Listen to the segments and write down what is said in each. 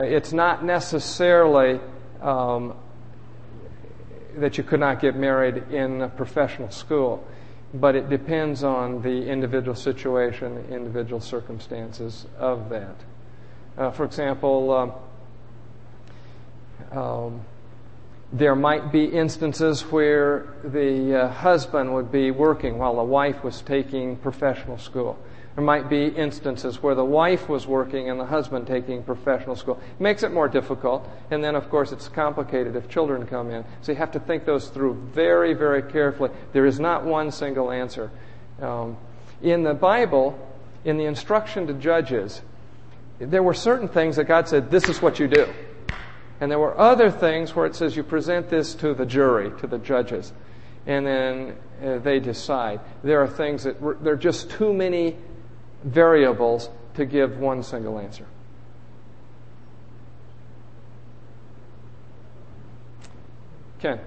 It's not necessarily um, that you could not get married in a professional school, but it depends on the individual situation, individual circumstances of that. Uh, for example, um, um, there might be instances where the uh, husband would be working while the wife was taking professional school. There might be instances where the wife was working and the husband taking professional school. It makes it more difficult. And then, of course, it's complicated if children come in. So you have to think those through very, very carefully. There is not one single answer. Um, in the Bible, in the instruction to judges, there were certain things that God said, this is what you do. And there were other things where it says you present this to the jury, to the judges, and then uh, they decide. There are things that there are just too many variables to give one single answer. Ken.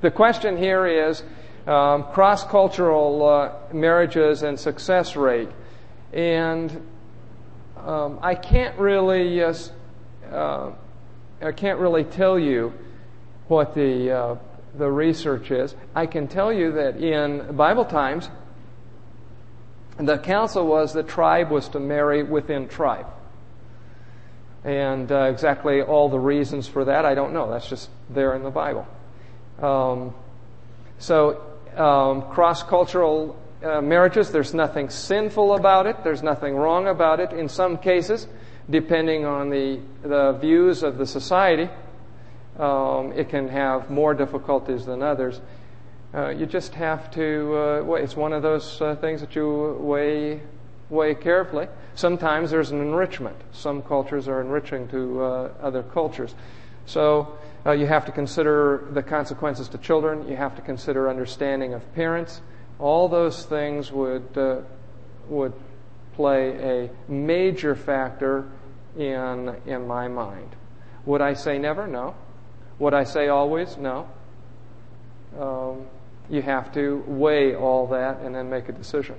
The question here is um, cross cultural uh, marriages and success rate. And um, I can't really uh, I can't really tell you what the uh, the research is. I can tell you that in Bible times, the counsel was the tribe was to marry within tribe, and uh, exactly all the reasons for that I don't know. That's just there in the Bible. Um, so um, cross cultural uh, marriages. There's nothing sinful about it. There's nothing wrong about it. In some cases, depending on the, the views of the society, um, it can have more difficulties than others. Uh, you just have to, uh, it's one of those uh, things that you weigh, weigh carefully. Sometimes there's an enrichment. Some cultures are enriching to uh, other cultures. So uh, you have to consider the consequences to children. You have to consider understanding of parents all those things would, uh, would play a major factor in, in my mind. Would I say never? No. Would I say always? No. Um, you have to weigh all that and then make a decision.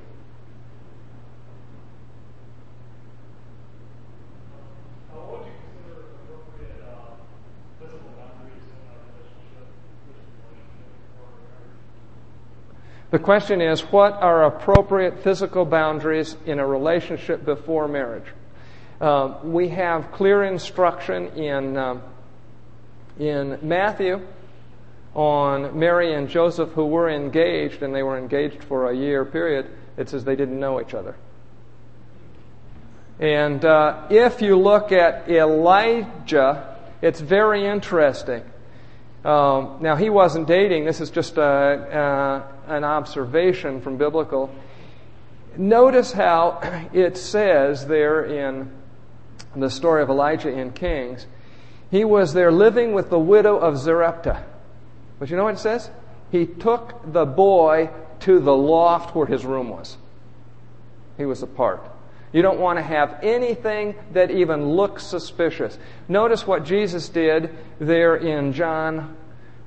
The question is, what are appropriate physical boundaries in a relationship before marriage? Uh, we have clear instruction in, uh, in Matthew on Mary and Joseph who were engaged, and they were engaged for a year period. It says they didn't know each other. And uh, if you look at Elijah, it's very interesting. Um, now, he wasn't dating. This is just a, uh, an observation from biblical. Notice how it says there in the story of Elijah in Kings, he was there living with the widow of Zarepta. But you know what it says? He took the boy to the loft where his room was. He was apart. You don't want to have anything that even looks suspicious. Notice what Jesus did there in John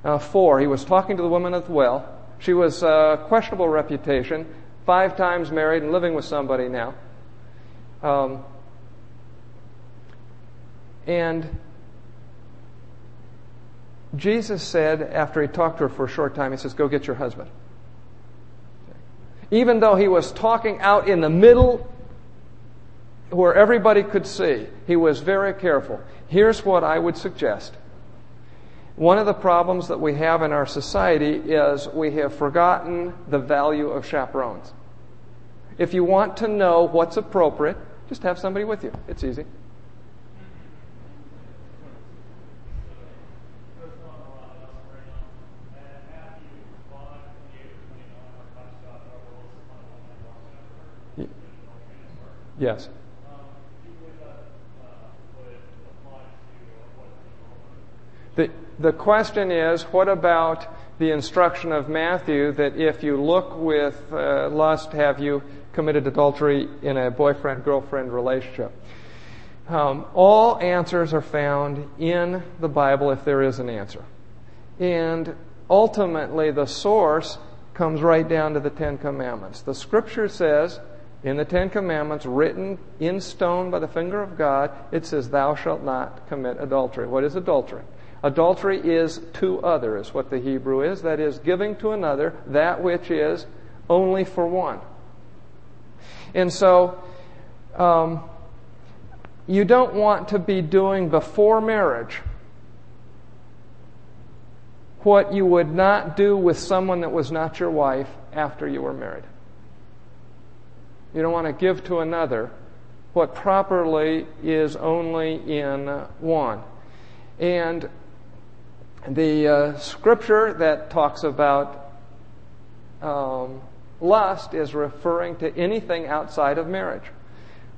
uh, 4. He was talking to the woman at the well. She was uh, questionable reputation, five times married and living with somebody now. Um, and Jesus said, after he talked to her for a short time, he says, Go get your husband. Even though he was talking out in the middle where everybody could see. He was very careful. Here's what I would suggest. One of the problems that we have in our society is we have forgotten the value of chaperones. If you want to know what's appropriate, just have somebody with you. It's easy. Yes. The, the question is what about the instruction of Matthew that if you look with uh, lust, have you committed adultery in a boyfriend girlfriend relationship? Um, all answers are found in the Bible if there is an answer. And ultimately, the source comes right down to the Ten Commandments. The scripture says, in the Ten Commandments, written in stone by the finger of God, it says, Thou shalt not commit adultery. What is adultery? Adultery is to others, what the Hebrew is. That is, giving to another that which is only for one. And so, um, you don't want to be doing before marriage what you would not do with someone that was not your wife after you were married. You don't want to give to another what properly is only in one. And the uh, scripture that talks about um, lust is referring to anything outside of marriage.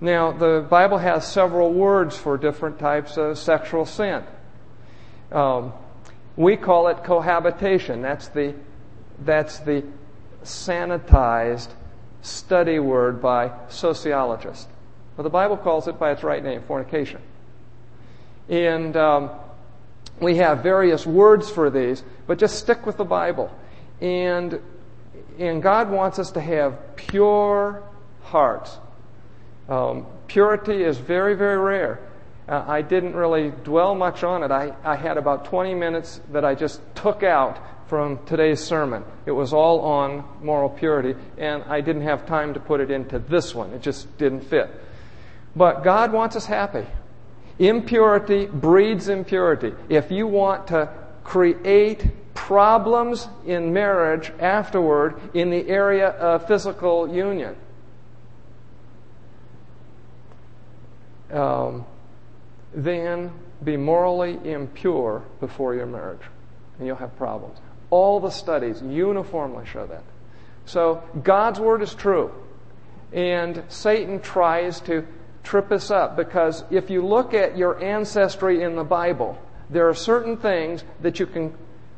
Now, the Bible has several words for different types of sexual sin. Um, we call it cohabitation. That's the, that's the sanitized study word by sociologists. But the Bible calls it by its right name, fornication. And um, we have various words for these, but just stick with the Bible. And, and God wants us to have pure hearts. Um, purity is very, very rare. Uh, I didn't really dwell much on it. I, I had about 20 minutes that I just took out from today's sermon. It was all on moral purity, and I didn't have time to put it into this one. It just didn't fit. But God wants us happy. Impurity breeds impurity. If you want to create problems in marriage afterward in the area of physical union, um, then be morally impure before your marriage, and you'll have problems. All the studies uniformly show that. So God's word is true, and Satan tries to trip us up because if you look at your ancestry in the Bible, there are certain things that you can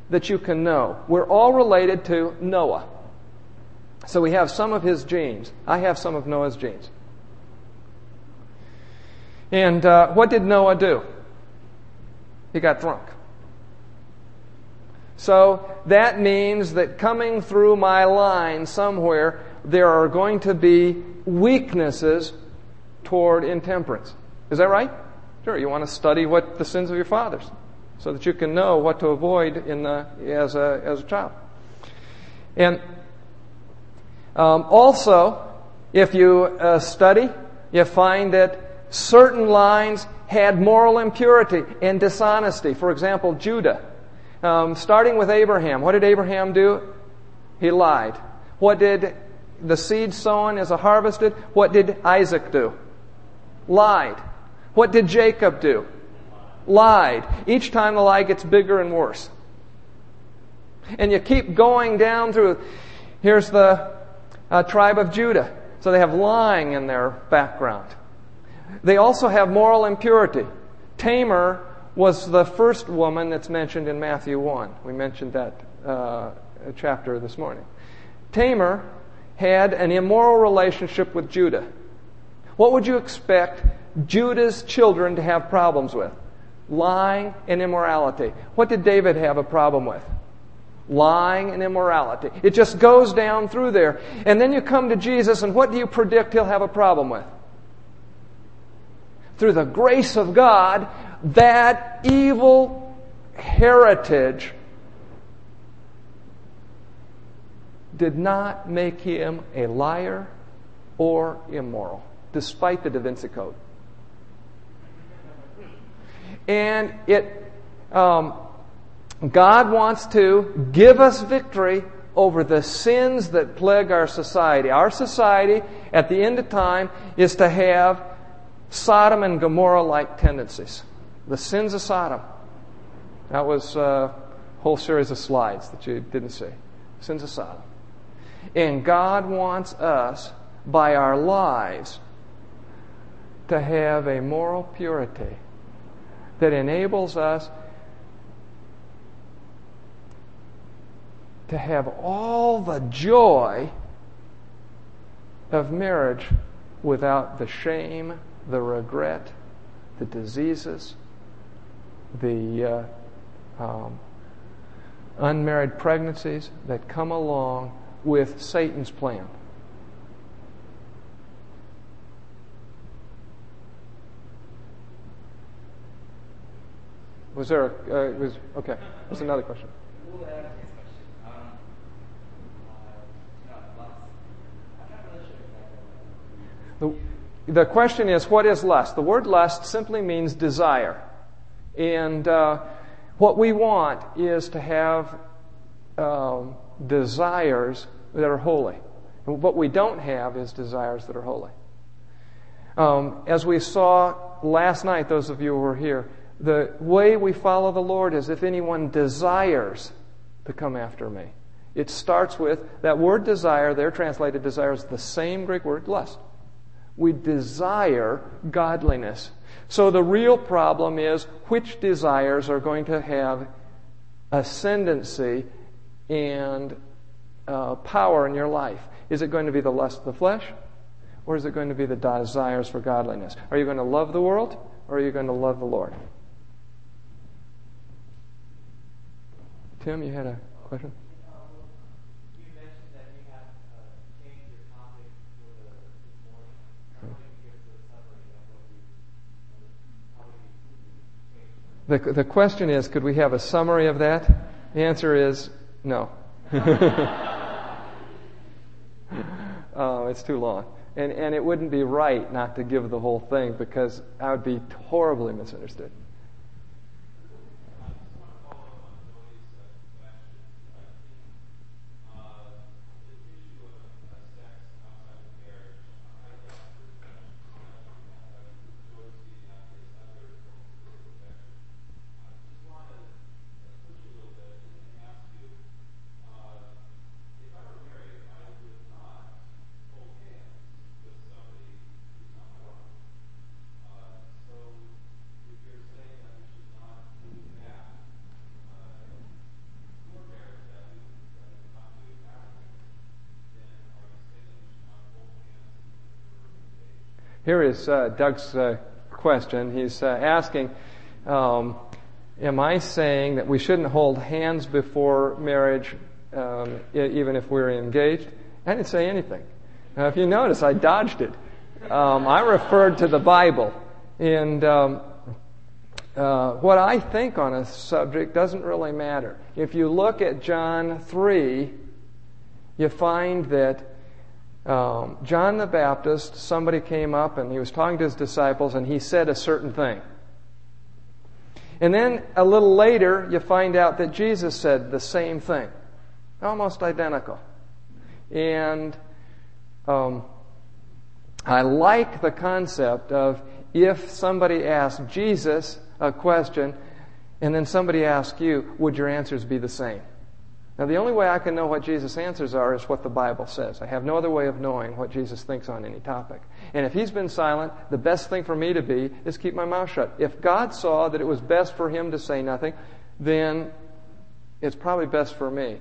that you can know. We're all related to Noah. So we have some of his genes. I have some of Noah's genes. And uh, what did Noah do? He got drunk. So that means that coming through my line somewhere, there are going to be weaknesses toward intemperance. Is that right? Sure. You want to study what the sins of your fathers, so that you can know what to avoid in the, as a as a child. And um, also, if you uh, study, you find that certain lines had moral impurity and dishonesty. For example, Judah. Um, starting with Abraham, what did Abraham do? He lied. What did the seed sown a harvested? What did Isaac do? Lied. What did Jacob do? Lied. Each time the lie gets bigger and worse. And you keep going down through. Here's the uh, tribe of Judah. So they have lying in their background. They also have moral impurity. Tamar was the first woman that's mentioned in Matthew 1. We mentioned that uh, chapter this morning. Tamar had an immoral relationship with Judah. What would you expect Judah's children to have problems with? Lying and immorality. What did David have a problem with? Lying and immorality. It just goes down through there. And then you come to Jesus, and what do you predict he'll have a problem with? through the grace of God, that evil heritage did not make him a liar or immoral, despite the Da Vinci Code. And it, um, God wants to give us victory over the sins that plague our society. Our society, at the end of time, is to have Sodom and Gomorrah like tendencies. The sins of Sodom. That was a whole series of slides that you didn't see. Sins of Sodom. And God wants us, by our lives, to have a moral purity that enables us to have all the joy of marriage without the shame the regret, the diseases, the uh, um, unmarried pregnancies that come along with Satan's plan. Was there a, uh, was, okay, there's another question. The, the question is, what is lust? The word lust simply means desire. And uh, what we want is to have um, desires that are holy. And what we don't have is desires that are holy. Um, as we saw last night, those of you who were here, the way we follow the Lord is if anyone desires to come after me. It starts with that word desire, there translated desire is the same Greek word lust. We desire godliness. So the real problem is which desires are going to have ascendancy and uh, power in your life. Is it going to be the lust of the flesh? Or is it going to be the desires for godliness? Are you going to love the world? Or are you going to love the Lord? Tim, you had a question? The, the question is, could we have a summary of that? The answer is no. oh, it's too long. And, and it wouldn't be right not to give the whole thing because I would be horribly misunderstood. Here is uh, Doug's uh, question. He's uh, asking, um, Am I saying that we shouldn't hold hands before marriage, um, even if we're engaged? I didn't say anything. Now, if you notice, I dodged it. Um, I referred to the Bible. And um, uh, what I think on a subject doesn't really matter. If you look at John 3, you find that um, John the Baptist, somebody came up and he was talking to his disciples and he said a certain thing. And then a little later, you find out that Jesus said the same thing, almost identical. And um, I like the concept of if somebody asks Jesus a question and then somebody asks you, would your answers be the same? Now, the only way I can know what Jesus' answers are is what the Bible says. I have no other way of knowing what Jesus thinks on any topic. And if he's been silent, the best thing for me to be is keep my mouth shut. If God saw that it was best for him to say nothing, then it's probably best for me.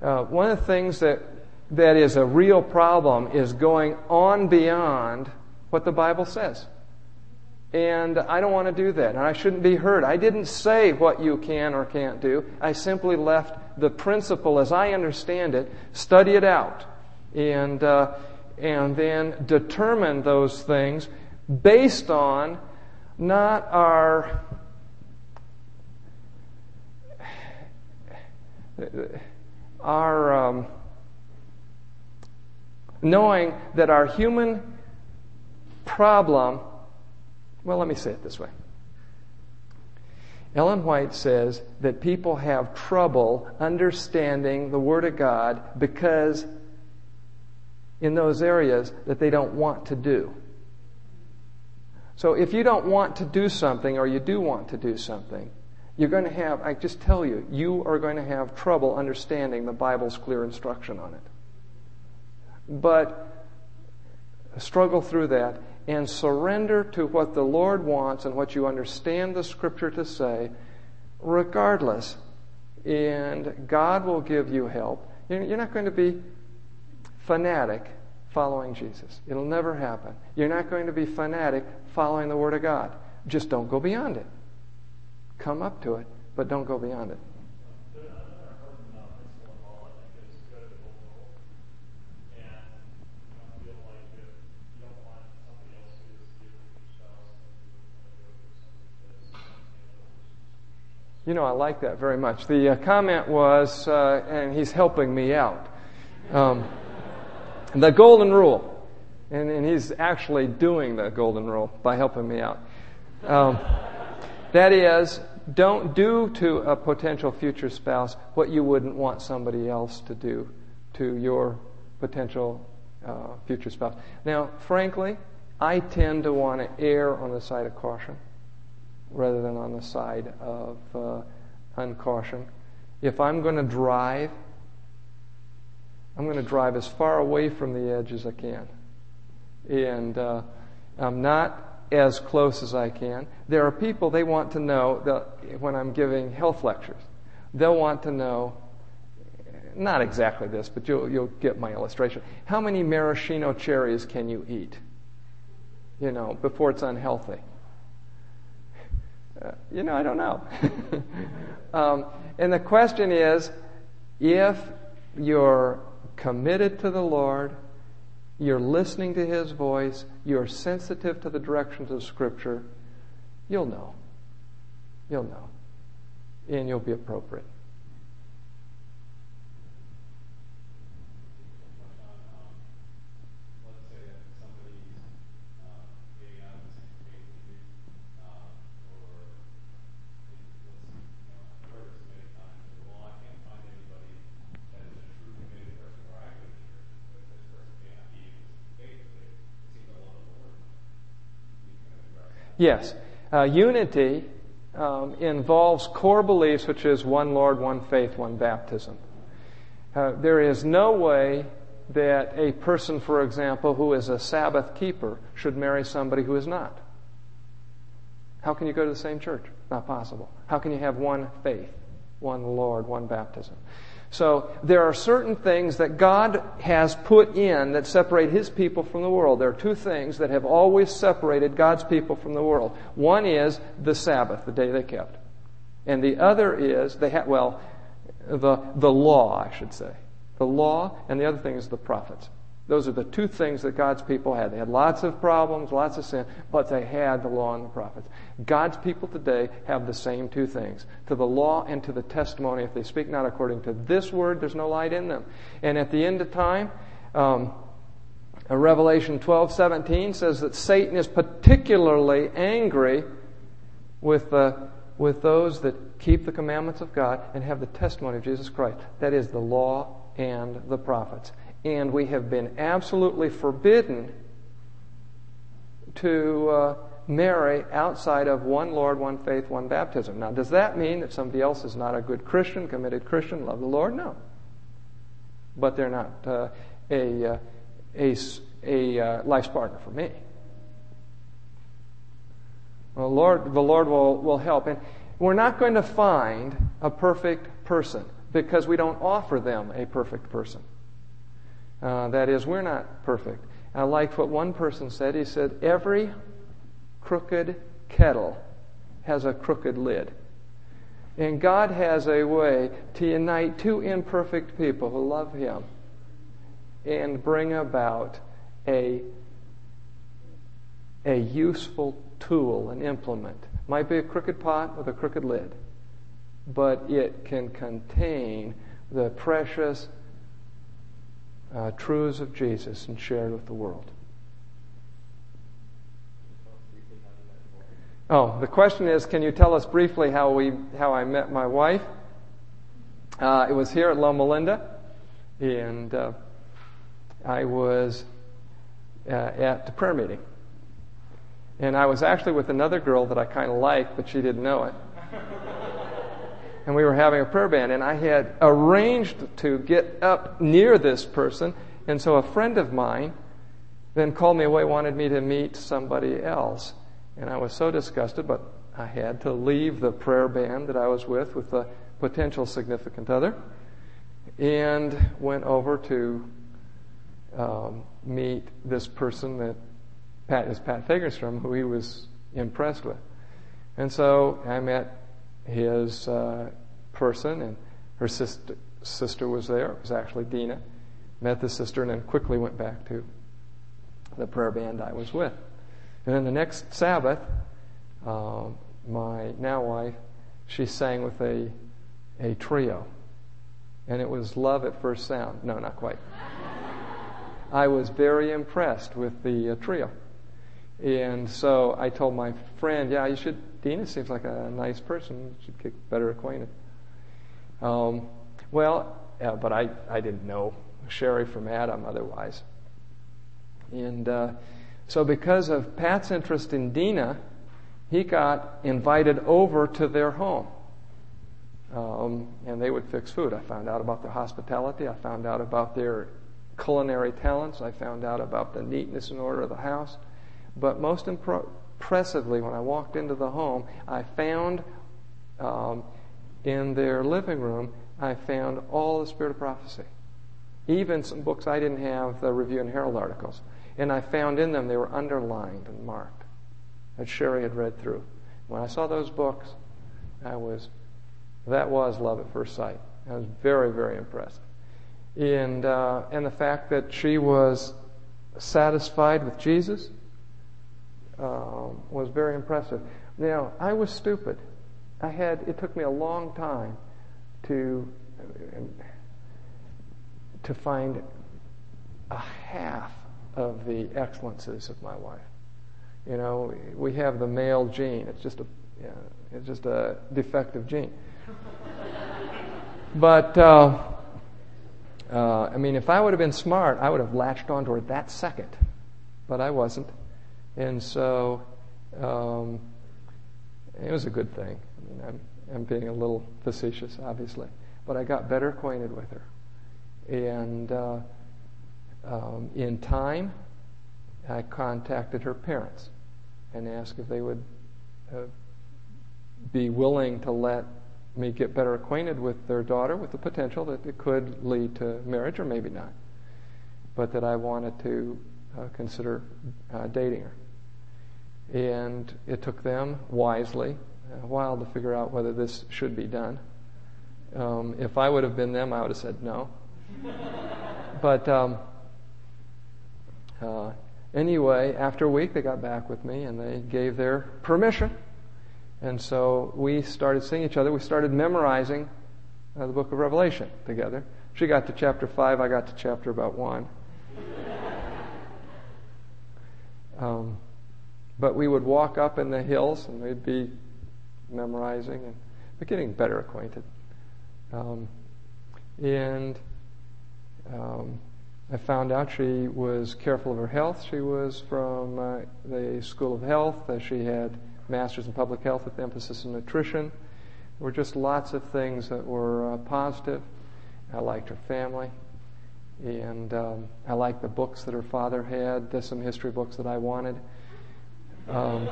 Uh, one of the things that, that is a real problem is going on beyond what the Bible says. And I don't want to do that. And I shouldn't be hurt. I didn't say what you can or can't do. I simply left the principle as I understand it, study it out, and, uh, and then determine those things based on not our our um, knowing that our human problem well let me say it this way Ellen White says that people have trouble understanding the Word of God because in those areas that they don't want to do. So if you don't want to do something or you do want to do something, you're going to have, I just tell you, you are going to have trouble understanding the Bible's clear instruction on it. But struggle through that and surrender to what the Lord wants and what you understand the Scripture to say, regardless. And God will give you help. You're not going to be fanatic following Jesus. It'll never happen. You're not going to be fanatic following the Word of God. Just don't go beyond it. Come up to it, but don't go beyond it. You know, I like that very much. The uh, comment was, uh, and he's helping me out. Um, the golden rule. And, and, he's actually doing the golden rule by helping me out. Um, that is, don't do to a potential future spouse what you wouldn't want somebody else to do to your potential uh, future spouse. Now, frankly, I tend to want to err on the side of caution rather than on the side of uh, uncaution. If I'm going to drive, I'm going to drive as far away from the edge as I can. And uh, I'm not as close as I can. There are people, they want to know that when I'm giving health lectures, they'll want to know, not exactly this, but you'll, you'll get my illustration. How many maraschino cherries can you eat? You know, before it's unhealthy. You know, I don't know. um, and the question is if you're committed to the Lord, you're listening to His voice, you're sensitive to the directions of Scripture, you'll know. You'll know. And you'll be appropriate. Yes. Uh, unity um, involves core beliefs, which is one Lord, one faith, one baptism. Uh, there is no way that a person, for example, who is a Sabbath keeper should marry somebody who is not. How can you go to the same church? Not possible. How can you have one faith, one Lord, one baptism? So there are certain things that God has put in that separate His people from the world. There are two things that have always separated God's people from the world. One is the Sabbath, the day they kept. And the other is, they ha- well, the, the law, I should say. The law, and the other thing is the prophets. Those are the two things that God's people had. They had lots of problems, lots of sin, but they had the law and the prophets. God's people today have the same two things to the law and to the testimony. If they speak not according to this word, there's no light in them. And at the end of time, um, Revelation 12 17 says that Satan is particularly angry with, the, with those that keep the commandments of God and have the testimony of Jesus Christ. That is the law and the prophets and we have been absolutely forbidden to uh, marry outside of one Lord, one faith, one baptism. Now, does that mean that somebody else is not a good Christian, committed Christian, love the Lord? No. But they're not uh, a, uh, a, a uh, life's partner for me. Well, Lord, the Lord will, will help. And we're not going to find a perfect person because we don't offer them a perfect person. Uh, that is, we're not perfect. I like what one person said. He said, Every crooked kettle has a crooked lid. And God has a way to unite two imperfect people who love Him and bring about a, a useful tool, an implement. Might be a crooked pot with a crooked lid, but it can contain the precious uh, truths of Jesus and share it with the world. Oh, the question is, can you tell us briefly how we how I met my wife? Uh, it was here at Loma Linda, and uh, I was uh, at the prayer meeting, and I was actually with another girl that I kind of liked, but she didn't know it and we were having a prayer band, and I had arranged to get up near this person, and so a friend of mine then called me away, wanted me to meet somebody else. And I was so disgusted, but I had to leave the prayer band that I was with, with a potential significant other, and went over to um, meet this person that Pat is Pat Fagerstrom, who he was impressed with. And so I met his uh, person, and her sister, sister was there. It was actually Dina. Met the sister, and then quickly went back to the prayer band I was with. And then the next Sabbath, uh, my now wife, she sang with a, a trio. And it was love at first sound. No, not quite. I was very impressed with the uh, trio. And so I told my friend, yeah, you should, Dina seems like a nice person. You should get better acquainted. Um, well, uh, but I, I didn't know Sherry from Adam otherwise. And uh, so, because of Pat's interest in Dina, he got invited over to their home. Um, and they would fix food. I found out about their hospitality. I found out about their culinary talents. I found out about the neatness and order of the house. But most impro- impressively, when I walked into the home, I found um, in their living room, I found all the Spirit of Prophecy. Even some books I didn't have, the Review and Herald articles. And I found in them they were underlined and marked that Sherry had read through. When I saw those books, I was, that was love at first sight. I was very, very impressed. And, uh, and the fact that she was satisfied with Jesus um, was very impressive. Now, I was stupid. I had, it took me a long time to, to find a half of the excellences of my wife. You know, we have the male gene. It's just a, yeah, it's just a defective gene. but uh, uh, I mean, if I would have been smart, I would have latched onto her that second. But I wasn't, and so um, it was a good thing. I mean, I'm, I'm being a little facetious, obviously, but I got better acquainted with her, and. Uh, um, in time, I contacted her parents and asked if they would uh, be willing to let me get better acquainted with their daughter with the potential that it could lead to marriage or maybe not, but that I wanted to uh, consider uh, dating her. And it took them wisely a while to figure out whether this should be done. Um, if I would have been them, I would have said no. but um, uh, anyway, after a week, they got back with me and they gave their permission. And so we started seeing each other. We started memorizing uh, the book of Revelation together. She got to chapter 5, I got to chapter about 1. Um, but we would walk up in the hills and we'd be memorizing and but getting better acquainted. Um, and um, I found out she was careful of her health. She was from uh, the School of Health. Uh, she had masters in public health with emphasis in nutrition. There were just lots of things that were uh, positive. I liked her family. And um, I liked the books that her father had, There's some history books that I wanted. Um,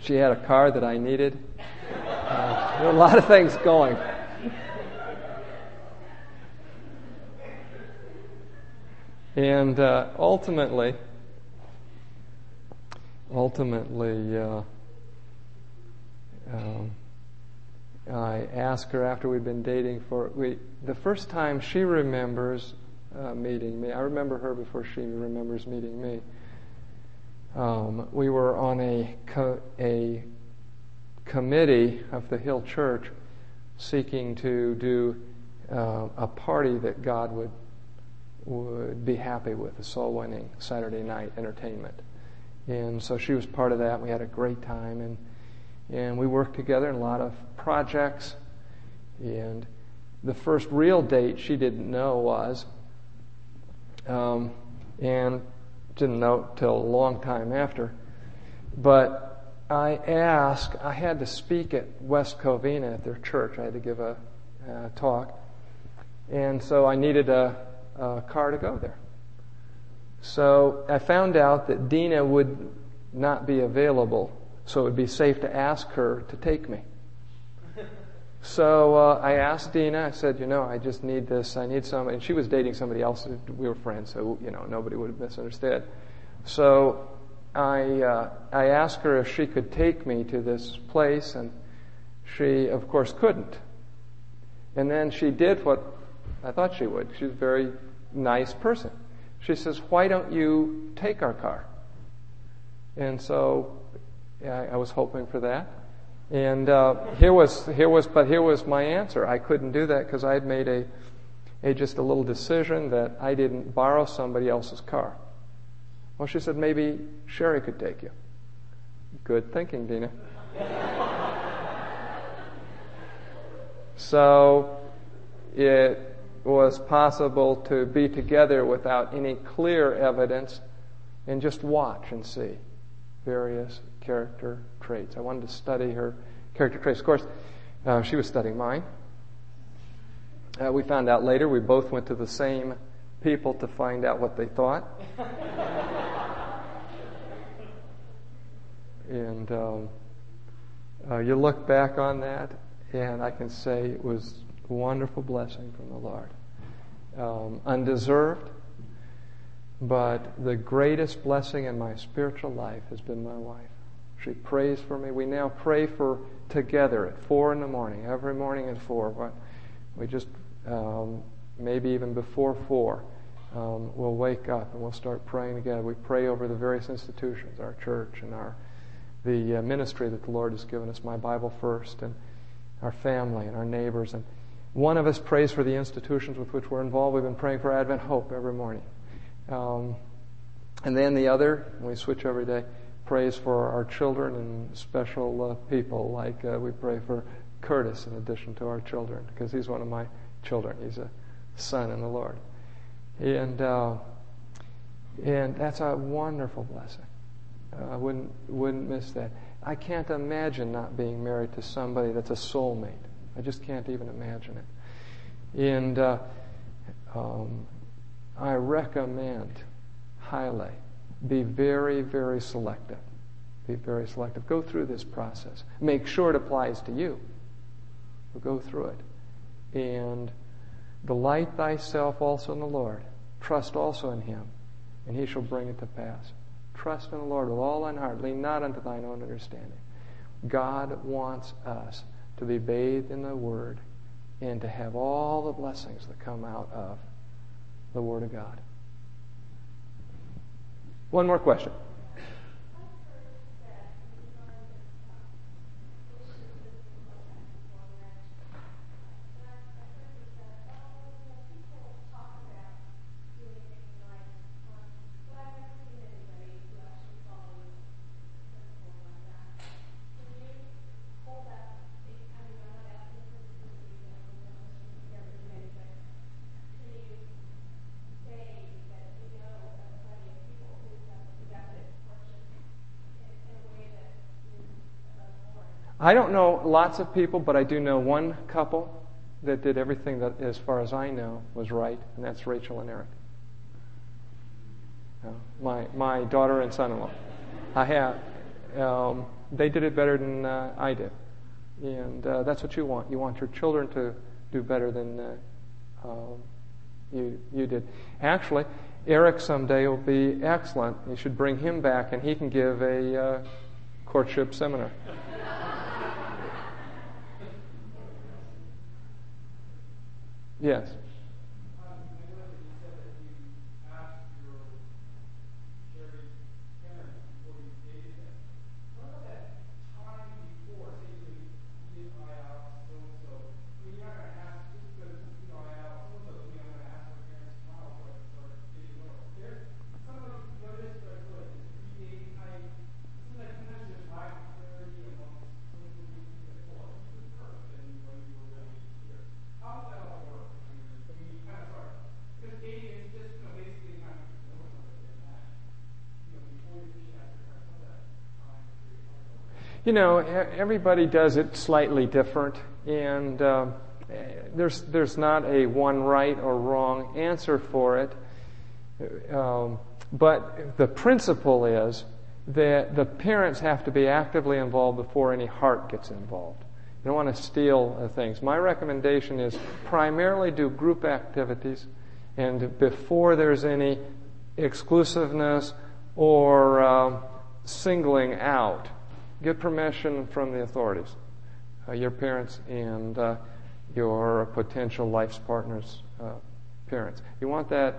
she had a car that I needed. Uh, there were a lot of things going. And uh, ultimately, ultimately, uh, um, I asked her after we'd been dating for we, the first time she remembers uh, meeting me. I remember her before she remembers meeting me. Um, we were on a co- a committee of the Hill Church seeking to do uh, a party that God would would be happy with a soul winning Saturday night entertainment. And so she was part of that. We had a great time and and we worked together in a lot of projects. And the first real date she didn't know was, um, and didn't know till a long time after. But I asked, I had to speak at West Covina at their church. I had to give a, a talk. And so I needed a, uh, car to go there. So I found out that Dina would not be available, so it would be safe to ask her to take me. So uh, I asked Dina, I said, you know, I just need this, I need some, and she was dating somebody else, we were friends, so, you know, nobody would have misunderstood. So I, uh, I asked her if she could take me to this place, and she, of course, couldn't. And then she did what I thought she would. She's a very nice person. She says, Why don't you take our car? And so I was hoping for that. And uh, here was here was but here was my answer. I couldn't do that because I had made a, a just a little decision that I didn't borrow somebody else's car. Well, she said maybe Sherry could take you. Good thinking, Dina. so it was possible to be together without any clear evidence and just watch and see various character traits. I wanted to study her character traits. Of course, uh, she was studying mine. Uh, we found out later we both went to the same people to find out what they thought. and um, uh, you look back on that, and I can say it was a wonderful blessing from the Lord. Um, undeserved, but the greatest blessing in my spiritual life has been my wife. She prays for me. We now pray for together at four in the morning, every morning at four. But we just um, maybe even before four, um, we'll wake up and we'll start praying together. We pray over the various institutions, our church and our the uh, ministry that the Lord has given us, my Bible first, and our family and our neighbors. And one of us prays for the institutions with which we're involved. We've been praying for Advent Hope every morning. Um, and then the other, we switch every day, prays for our children and special uh, people, like uh, we pray for Curtis in addition to our children, because he's one of my children. He's a son in the Lord. And, uh, and that's a wonderful blessing. Uh, I wouldn't, wouldn't miss that. I can't imagine not being married to somebody that's a soulmate. I just can't even imagine it. And uh, um, I recommend highly be very, very selective. Be very selective. Go through this process. Make sure it applies to you. But go through it. And delight thyself also in the Lord. Trust also in him, and he shall bring it to pass. Trust in the Lord with all thine heart. Lean not unto thine own understanding. God wants us to be bathed in the Word and to have all the blessings that come out of the Word of God. One more question. I don't know lots of people, but I do know one couple that did everything that, as far as I know, was right, and that's Rachel and Eric. Uh, my my daughter and son-in-law. I have. Um, they did it better than uh, I did, and uh, that's what you want. You want your children to do better than uh, um, you you did. Actually, Eric someday will be excellent. You should bring him back, and he can give a uh, courtship seminar. Yes. Know, everybody does it slightly different, and uh, there's there's not a one right or wrong answer for it. Um, but the principle is that the parents have to be actively involved before any heart gets involved. You don't want to steal uh, things. My recommendation is primarily do group activities, and before there's any exclusiveness or uh, singling out. Get permission from the authorities, uh, your parents and uh, your potential life's partner's uh, parents. You want that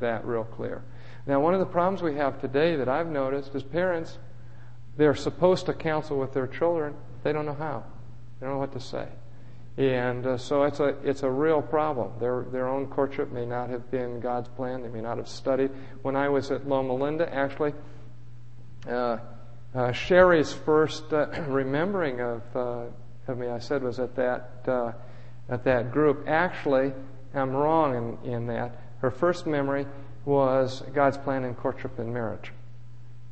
that real clear. Now, one of the problems we have today that I've noticed is parents, they're supposed to counsel with their children, they don't know how. They don't know what to say. And uh, so it's a, it's a real problem. Their, their own courtship may not have been God's plan. They may not have studied. When I was at Loma Linda, actually, uh, uh, Sherry's first uh, remembering of, uh, of me, I said, was at that, uh, at that group. Actually, I'm wrong in, in that. Her first memory was God's plan in courtship and marriage.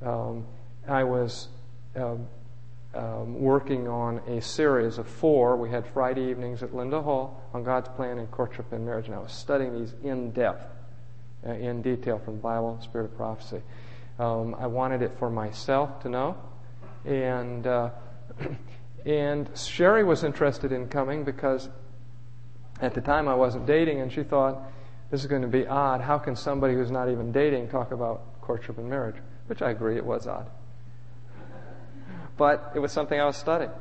Um, I was um, um, working on a series of four. We had Friday evenings at Linda Hall on God's plan in courtship and marriage, and I was studying these in depth, uh, in detail from Bible, Spirit of Prophecy. Um, I wanted it for myself to know, and uh, and Sherry was interested in coming because at the time I wasn't dating, and she thought this is going to be odd. How can somebody who's not even dating talk about courtship and marriage? Which I agree, it was odd but it was something I was studying.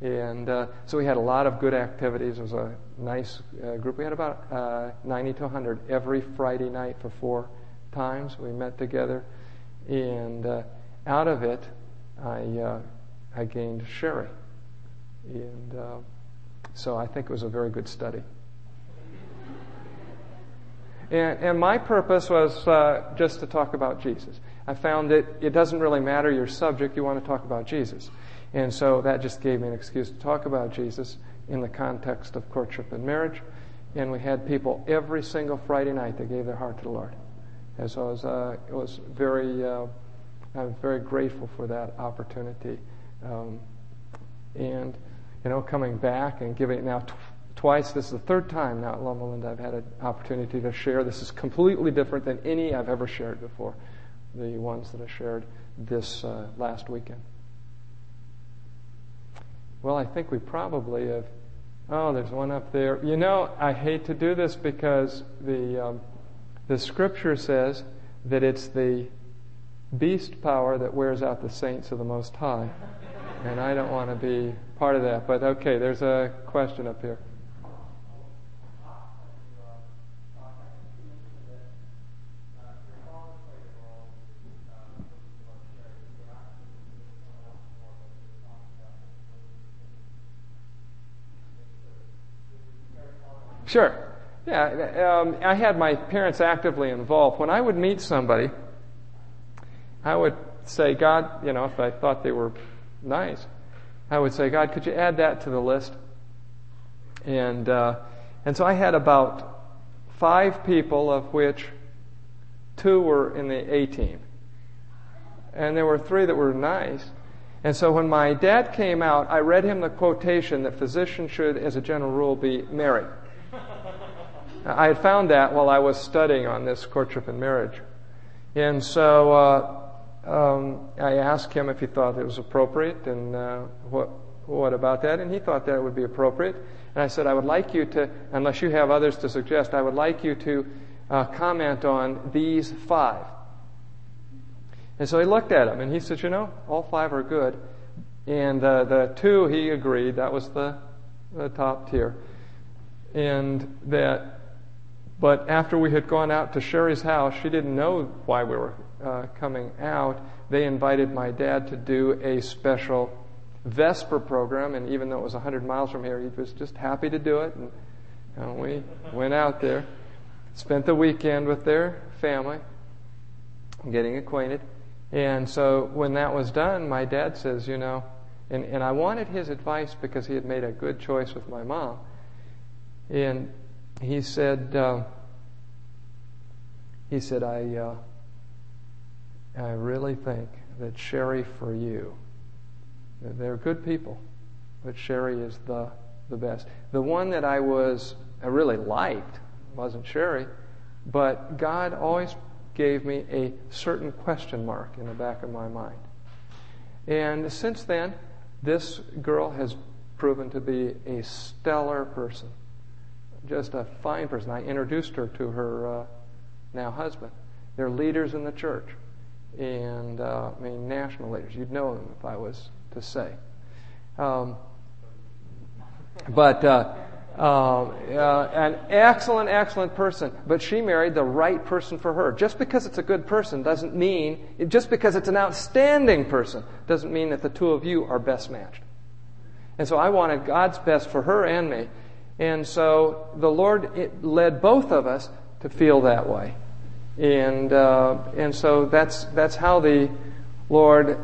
And uh, so we had a lot of good activities. It was a nice uh, group. We had about uh, 90 to 100 every Friday night for four times. We met together. And uh, out of it, I, uh, I gained Sherry. And uh, so I think it was a very good study. And, and my purpose was just to talk about Jesus. I found that it doesn't really matter your subject, you want to talk about Jesus. And so that just gave me an excuse to talk about Jesus in the context of courtship and marriage. And we had people every single Friday night that gave their heart to the Lord. And so I was, uh, it was very, uh, I'm very grateful for that opportunity. Um, and, you know, coming back and giving it now twice, this is the third time now at Loma Linda I've had an opportunity to share. This is completely different than any I've ever shared before the ones that I shared this uh, last weekend. Well, I think we probably have. Oh, there's one up there. You know, I hate to do this because the um, the scripture says that it's the beast power that wears out the saints of the Most High, and I don't want to be part of that. But okay, there's a question up here. Sure. Yeah, um, I had my parents actively involved. When I would meet somebody, I would say, God, you know, if I thought they were nice, I would say, God, could you add that to the list? And uh, and so I had about five people, of which two were in the A team, and there were three that were nice. And so when my dad came out, I read him the quotation that physicians should, as a general rule, be married. I had found that while I was studying on this courtship and marriage. And so uh, um, I asked him if he thought it was appropriate and uh, what, what about that. And he thought that it would be appropriate. And I said, I would like you to, unless you have others to suggest, I would like you to uh, comment on these five. And so he looked at them and he said, You know, all five are good. And uh, the two, he agreed, that was the, the top tier. And that but after we had gone out to Sherry's house, she didn't know why we were uh, coming out. They invited my dad to do a special Vesper program, and even though it was 100 miles from here, he was just happy to do it. And, and we went out there, spent the weekend with their family, getting acquainted. And so when that was done, my dad says, you know, and, and I wanted his advice because he had made a good choice with my mom. And he said, uh, he said, I, uh, I really think that Sherry for you, they're good people, but Sherry is the, the best. The one that I was, I really liked wasn't Sherry, but God always gave me a certain question mark in the back of my mind. And since then, this girl has proven to be a stellar person just a fine person. I introduced her to her uh, now husband. They're leaders in the church. and uh, I mean national leaders. You'd know them if I was to say. Um, but uh, uh, an excellent, excellent person. But she married the right person for her. Just because it's a good person doesn't mean, just because it's an outstanding person doesn't mean that the two of you are best matched. And so I wanted God's best for her and me. And so the Lord led both of us to feel that way. And, uh, and so that's, that's how the Lord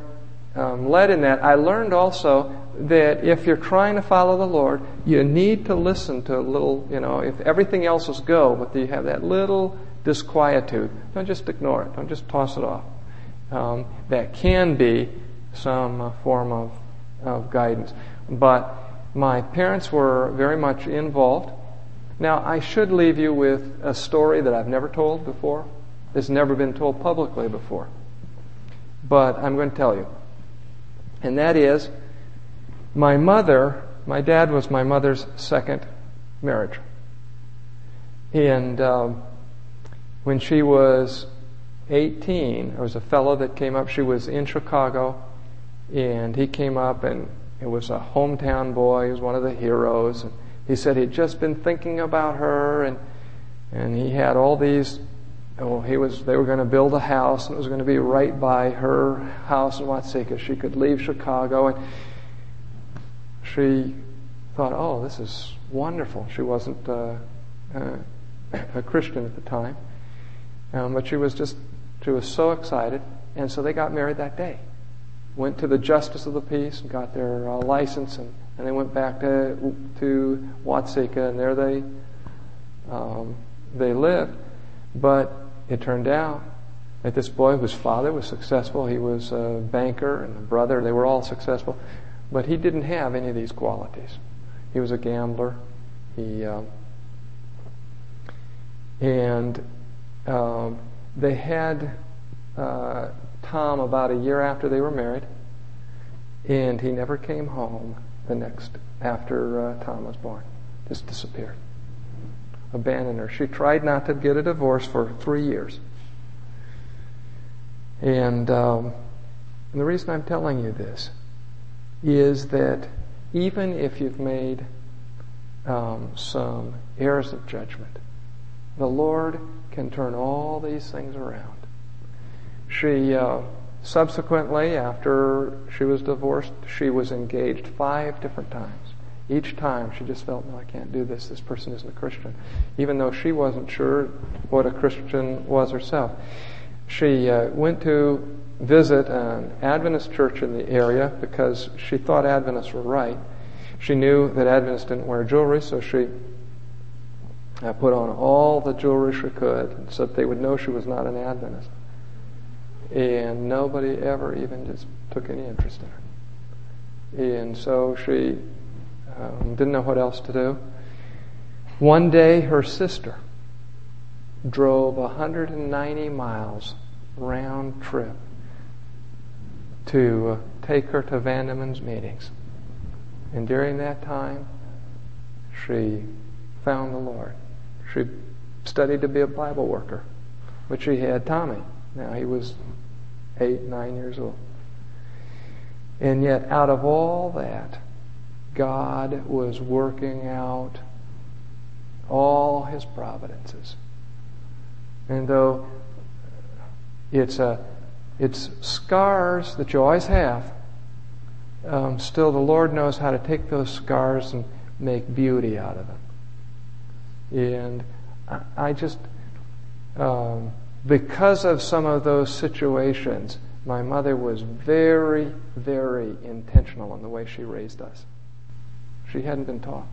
um, led in that. I learned also that if you're trying to follow the Lord, you need to listen to a little, you know, if everything else is go, but you have that little disquietude, don't just ignore it. Don't just toss it off. Um, that can be some uh, form of, of guidance. But my parents were very much involved. Now, I should leave you with a story that I've never told before. It's never been told publicly before. But I'm going to tell you. And that is, my mother, my dad was my mother's second marriage. And um, when she was 18, there was a fellow that came up. She was in Chicago, and he came up, and it was a hometown boy. He was one of the heroes. And he said he'd just been thinking about her, and and he had all these. Well, he was. They were going to build a house, and it was going to be right by her house in Watseka. She could leave Chicago, and she thought, oh, this is wonderful. She wasn't uh, uh, a Christian at the time, um, but she was just, she was so excited. And so they got married that day. Went to the justice of the peace and got their uh, license, and, and they went back to, to Watseka, and there they, um, they lived. But it turned out that this boy, whose father was successful, he was a banker, and the brother, they were all successful. But he didn't have any of these qualities. He was a gambler. He uh, and um, they had uh, Tom about a year after they were married, and he never came home the next after uh, Tom was born. Just disappeared. Abandoned her. She tried not to get a divorce for three years. And, um, and the reason I'm telling you this is that even if you've made um, some errors of judgment, the Lord can turn all these things around. She uh, subsequently, after she was divorced, she was engaged five different times. Each time she just felt, no, I can't do this. This person isn't a Christian. Even though she wasn't sure what a Christian was herself. She uh, went to visit an Adventist church in the area because she thought Adventists were right. She knew that Adventists didn't wear jewelry, so she uh, put on all the jewelry she could so that they would know she was not an Adventist. And nobody ever even just took any interest in her. And so she um, didn't know what else to do. One day, her sister drove 190 miles round trip to uh, take her to Vandeman's meetings. And during that time, she found the Lord. She studied to be a Bible worker, but she had Tommy. Now he was eight, nine years old. And yet, out of all that, God was working out all his providences. And though it's a it's scars that you always have. Um, still, the Lord knows how to take those scars and make beauty out of them. And I, I just, um, because of some of those situations, my mother was very, very intentional in the way she raised us. She hadn't been taught.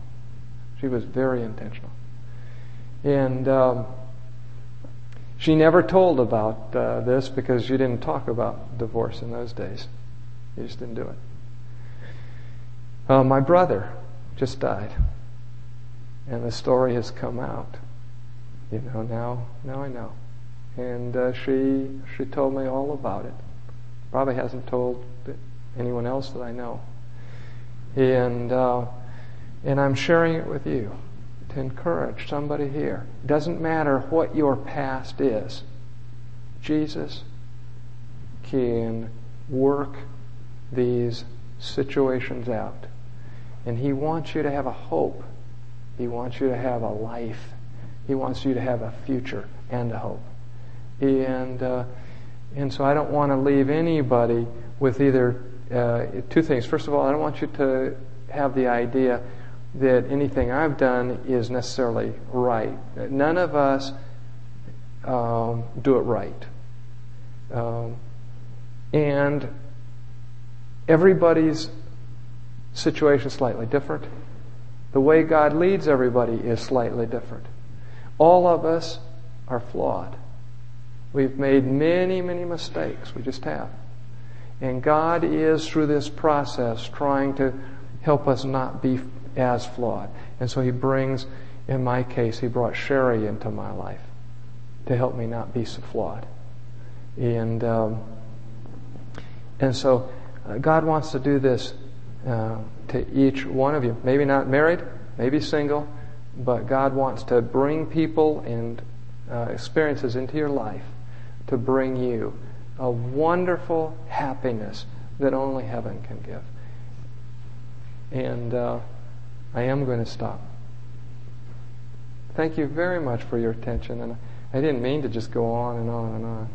She was very intentional. And um, she never told about uh, this because you didn't talk about divorce in those days. You just didn't do it. Uh, my brother just died, and the story has come out. You know now. Now I know, and uh, she she told me all about it. Probably hasn't told anyone else that I know, and uh, and I'm sharing it with you to encourage somebody here. Doesn't matter what your past is. Jesus can work these situations out. And He wants you to have a hope. He wants you to have a life. He wants you to have a future and a hope. And, uh, and so I don't want to leave anybody with either uh, two things. First of all, I don't want you to have the idea that anything I've done is necessarily right. None of us um, do it right. Um, and everybody's situation is slightly different. The way God leads everybody is slightly different. All of us are flawed. We've made many, many mistakes. We just have. And God is, through this process, trying to help us not be as flawed. And so He brings, in my case, He brought Sherry into my life to help me not be so flawed. And, um, and so uh, God wants to do this uh, to each one of you. Maybe not married, maybe single, but God wants to bring people and uh, experiences into your life to bring you a wonderful happiness that only heaven can give. And uh, I am going to stop. Thank you very much for your attention. And I didn't mean to just go on and on and on.